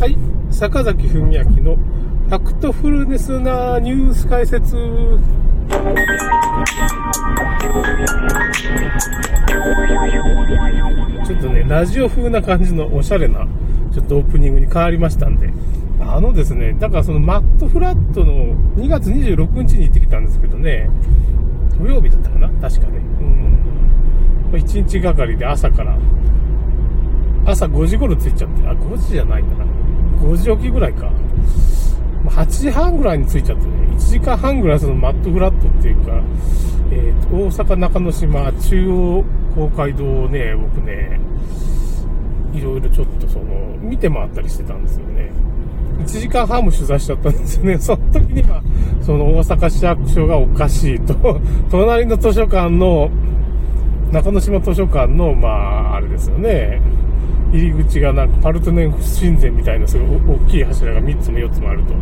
はい、坂崎文明のファクトフルネスなニュース解説。ちょっとね、ラジオ風な感じのおしゃれな、ちょっとオープニングに変わりましたんで。あのですね、だからそのマットフラットの2月26日に行ってきたんですけどね、土曜日だったかな？確かね。うん。1日がかりで朝から、朝5時頃着いちゃって、あ、5時じゃないんだな。5時起きぐらいか。8時半ぐらいに着いちゃってね、1時間半ぐらいそのマットフラットっていうか、えー、大阪中之島中央公会堂をね、僕ね、いろいろちょっとその、見て回ったりしてたんですよね。1時間半も取材しちゃったんですよね。その時には、その大阪市役所がおかしいと、隣の図書館の、中之島図書館の、まあ、あれですよね。入り口がなんかパルテネンフ神殿みたいなすごい大きい柱が3つも4つもあると、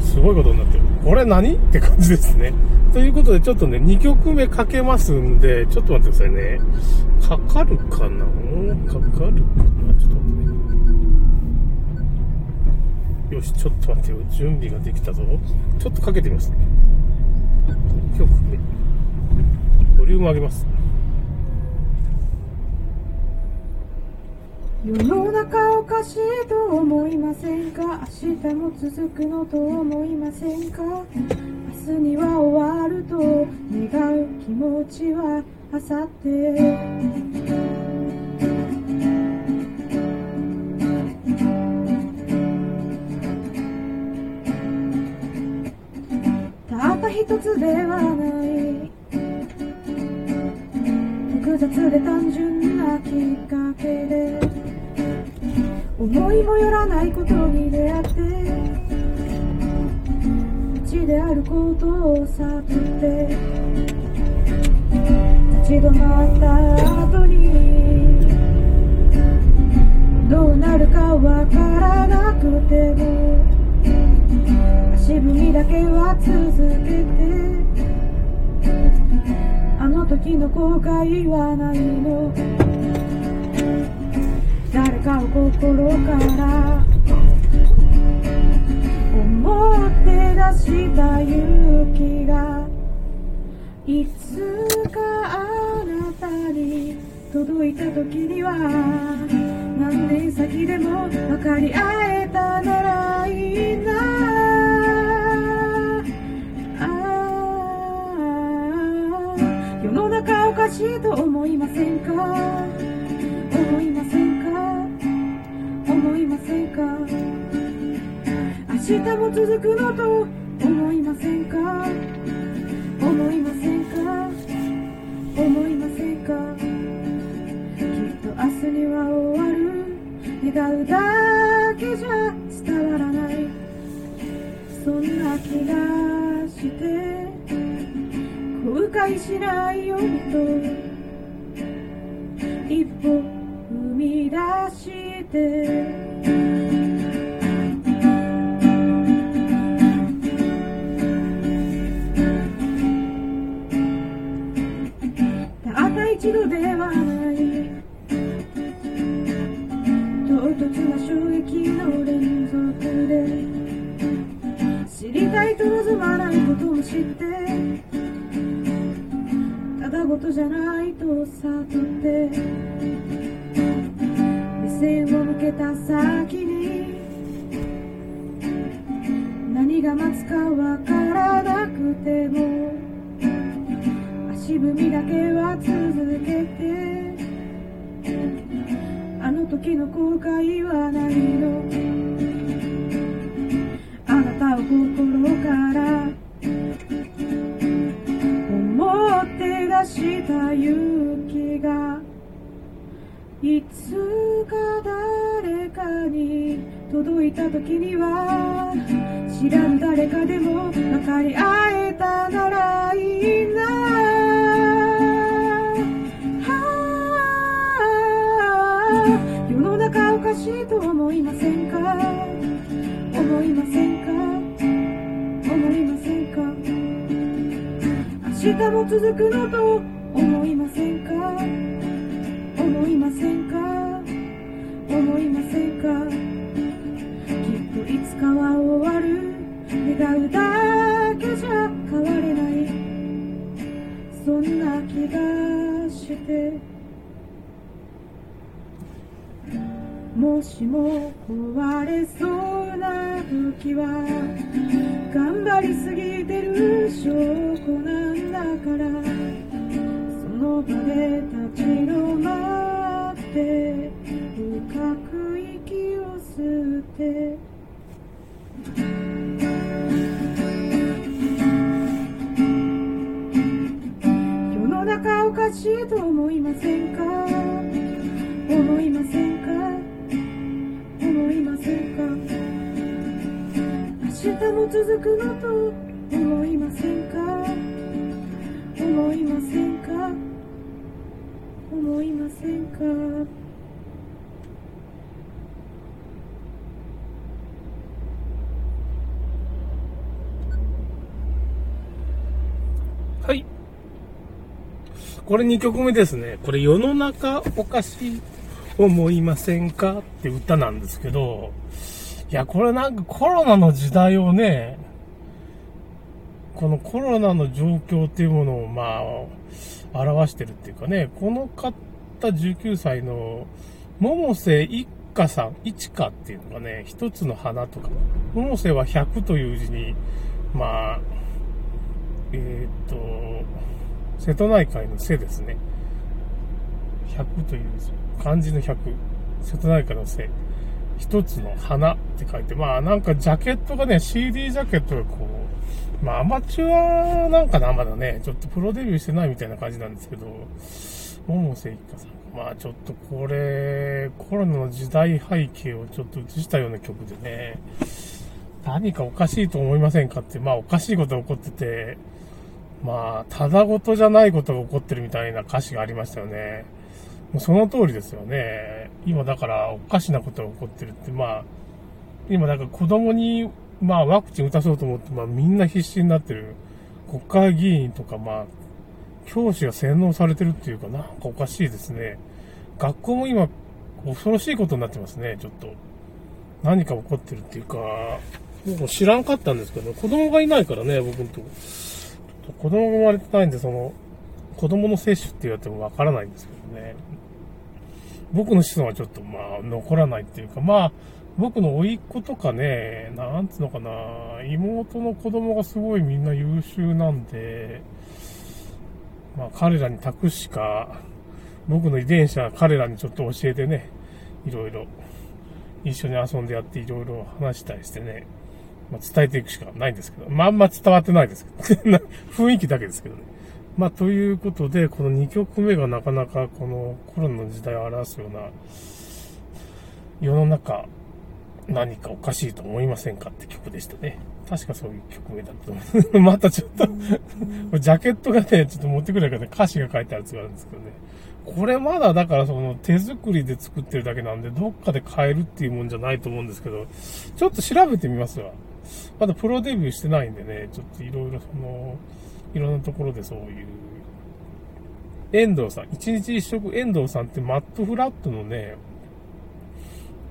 すごいことになってる。これ何？って感じですね。ということでちょっとね、2曲目かけますんで、ちょっと待ってくださいね。かかるかな？かかるかな？ちょっと待ってね。よし、ちょっと待ってよ。準備ができたぞ。ちょっとかけてみますね。曲目。ボリューム上げます。世の中おかしいと思いませんか？明日も続くのと思いませんか？明日には終わると願う気持ちはあさって。たった一つではない。複雑で単純なきっかけで思いもよらないことに出会って道であることを悟って立ち止まった後にどうなるかわからなくても足踏みだけは続けてあの時の後悔はないの。誰かを心から思って出した勇気がいつかあなたに届いた時には何年先でも分かり合えたならいいなあ世の中おかしいと思いませんか思いませんか思いませんか？明日も続くのと思いませんか？思いませんか？思いませんか？きっと明日には終わる。願うだけじゃ伝わらない。そんな気がして後悔しないようにと。一歩出して。たった一度ではない。唐突な衝撃の連続で知りたいと望まないことを知ってただごとじゃないと悟って。線を向けた先に。何が待つかわからなくても足踏みだけは続けてあの時の後悔はないの？あなたを心から思って出した勇気がいつか誰かに届いた時には知らぬ誰かでも分かり合えたならいいな。あ。世の中おかしいと思いませんか？思いませんか？思いませんか？明日も続くのとませんか？思いませんか違うだけじゃ変われない。そんな気がして。もしも壊れそうな時は頑張りすぎてる証拠なんだから。その場で立ち止まって。て。世の中おかしいと思いませんか？思いませんか？思いませんか？明日も続くのと思いませんか？思いませんか？思いませんか？はい。これ2曲目ですね。これ世の中おかしい思いませんか？って歌なんですけど、いや、これなんかコロナの時代をね、このコロナの状況っていうものをまあ、表してるっていうかね、この方19歳の百瀬一花さん、一花っていうのがね、一つの花とか、百瀬は100という字に、まあ、えーと、瀬戸内海の瀬ですね。100という字漢字の100。瀬戸内海の瀬。一つの花って書いて、まあなんかジャケットがね、CD ジャケットがこう、まあアマチュアなんかな、まだね、ちょっとプロデビューしてないみたいな感じなんですけど、桃瀬一花さん。まあちょっとこれ、コロナの時代背景をちょっと映したような曲でね、何かおかしいと思いませんかって、まあおかしいことが起こってて、まあ、ただごとじゃないことが起こってるみたいな歌詞がありましたよね。もうその通りですよね。今だからおかしなことが起こってるって、まあ、今だか子供に、まあワクチン打たそうと思って、まあみんな必死になってる国会議員とか、まあ、教師が洗脳されてるっていうか、なんかおかしいですね。学校も今、恐ろしいことになってますね、ちょっと。何か起こってるっていうか、僕も知らんかったんですけど、子供がいないからね、僕のとこ。子供が生まれてないんで、その、子供の接種って言われてもわからないんですけどね。僕の子孫はちょっとまあ、残らないっていうか、まあ、僕の甥っ子とかね、なんつうのかな、妹の子供がすごいみんな優秀なんで、まあ彼らに託すしか、僕の遺伝子は彼らにちょっと教えてね、いろいろ、一緒に遊んでやっていろいろ話したりしてね、まあ、伝えていくしかないんですけど、まああんま伝わってないですけど、雰囲気だけですけどね。まあということで、この2曲目がなかなかこのコロナの時代を表すような、世の中何かおかしいと思いませんかって曲でしたね。確かそういう曲名だったと思う。またちょっとジャケットがね、ちょっと持ってくれから歌詞が書いてあるやつがあるんですけどね。これまだだからその手作りで作ってるだけなんで、どっかで買えるっていうもんじゃないと思うんですけど、ちょっと調べてみますわ。まだプロデビューしてないんでね、ちょっといろいろその、いろんなところでそういう、遠藤さん、一日一食遠藤さんってマットフラットのね、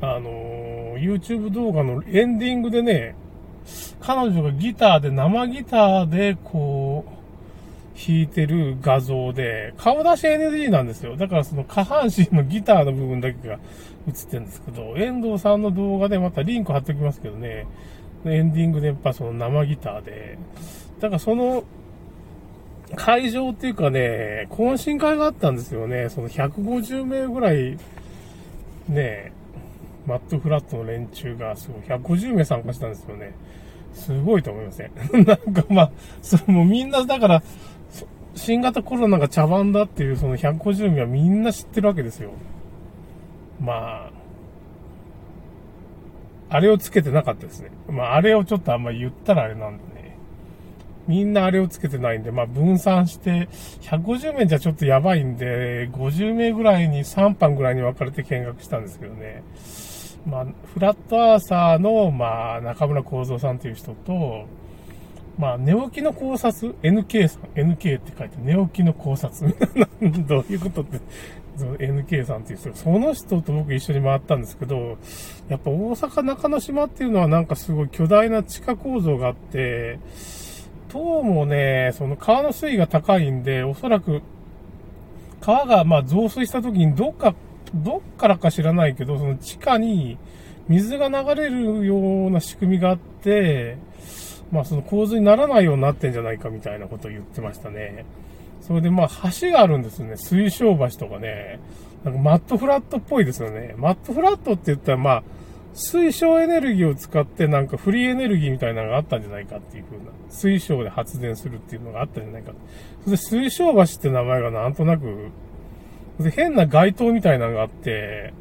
あの、YouTube 動画のエンディングでね、彼女がギターで、生ギターで、こう、弾いてる画像で、顔出し NG なんですよ。だからその下半身のギターの部分だけが映ってるんですけど、遠藤さんの動画でまたリンク貼っておきますけどね、エンディングでやっぱその生ギターで、だからその、会場っていうかね、懇親会があったんですよね。その150名ぐらい、ね、マットフラットの連中がすごい、150名参加したんですよね。すごいと思いません。なんかまあ、それもみんなだから、新型コロナが茶番だっていうその150名はみんな知ってるわけですよ。まあ、あれをつけてなかったですね。まあ、あれをちょっとあんま言ったらあれなんでね。みんなあれをつけてないんで、まあ、分散して、150名じゃちょっとやばいんで、50名ぐらいに3班ぐらいに分かれて見学したんですけどね。まあ、フラットアーサーの、まあ、中村幸三さんという人と、まあ、寝起きの考察 ?NK さん ?NK って書いて、寝起きの考察 どういうことって NK さんっていう人、その人と僕一緒に回ったんですけど、やっぱ大阪中之島っていうのはなんかすごい巨大な地下構造があって、どうもね、その川の水位が高いんで、おそらく川がま増水した時にどっか、どっからか知らないけど、その地下に水が流れるような仕組みがあって、まあその洪水にならないようになってんじゃないかみたいなことを言ってましたね。それでまあ橋があるんですよね。水晶橋とかね。なんかマットフラットっぽいですよね。マットフラットって言ったらまあ、水晶エネルギーを使ってなんかフリーエネルギーみたいなのがあったんじゃないかっていう風な。水晶で発電するっていうのがあったんじゃないか。それで水晶橋って名前がなんとなく、で変な街灯みたいなのがあって、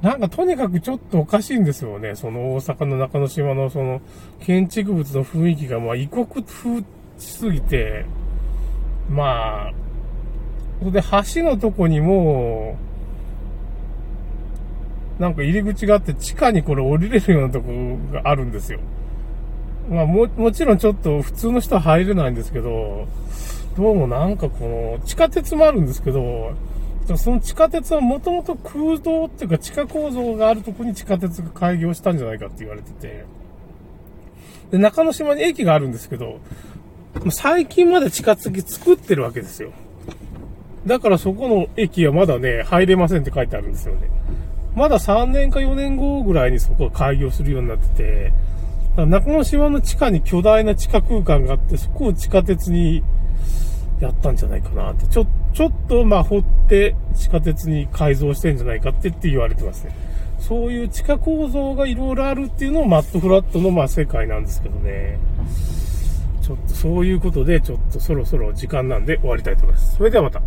なんかとにかくちょっとおかしいんですよね。その大阪の中之島のその建築物の雰囲気がまあ異国風しすぎて、まあ、それで橋のとこにも、なんか入り口があって地下にこれ降りれるようなとこがあるんですよ。まあも、もちろんちょっと普通の人は入れないんですけど、どうもなんかこの地下鉄もあるんですけど、その地下鉄はもともと空洞っていうか地下構造があるとこに地下鉄が開業したんじゃないかって言われてて、で、中之島に駅があるんですけど、最近まで地下鉄作ってるわけですよ。だからそこの駅はまだね、入れませんって書いてあるんですよね。まだ3年か4年後ぐらいにそこが開業するようになってて、中之島の地下に巨大な地下空間があって、そこを地下鉄にやったんじゃないかなって。ちょ、ちょっと、ま、掘って地下鉄に改造してんじゃないかってって言われてますね。そういう地下構造がいろいろあるっていうのをマットフラットのま世界なんですけどね。ちょっとそういうことで、ちょっとそろそろ時間なんで終わりたいと思います。それではまた。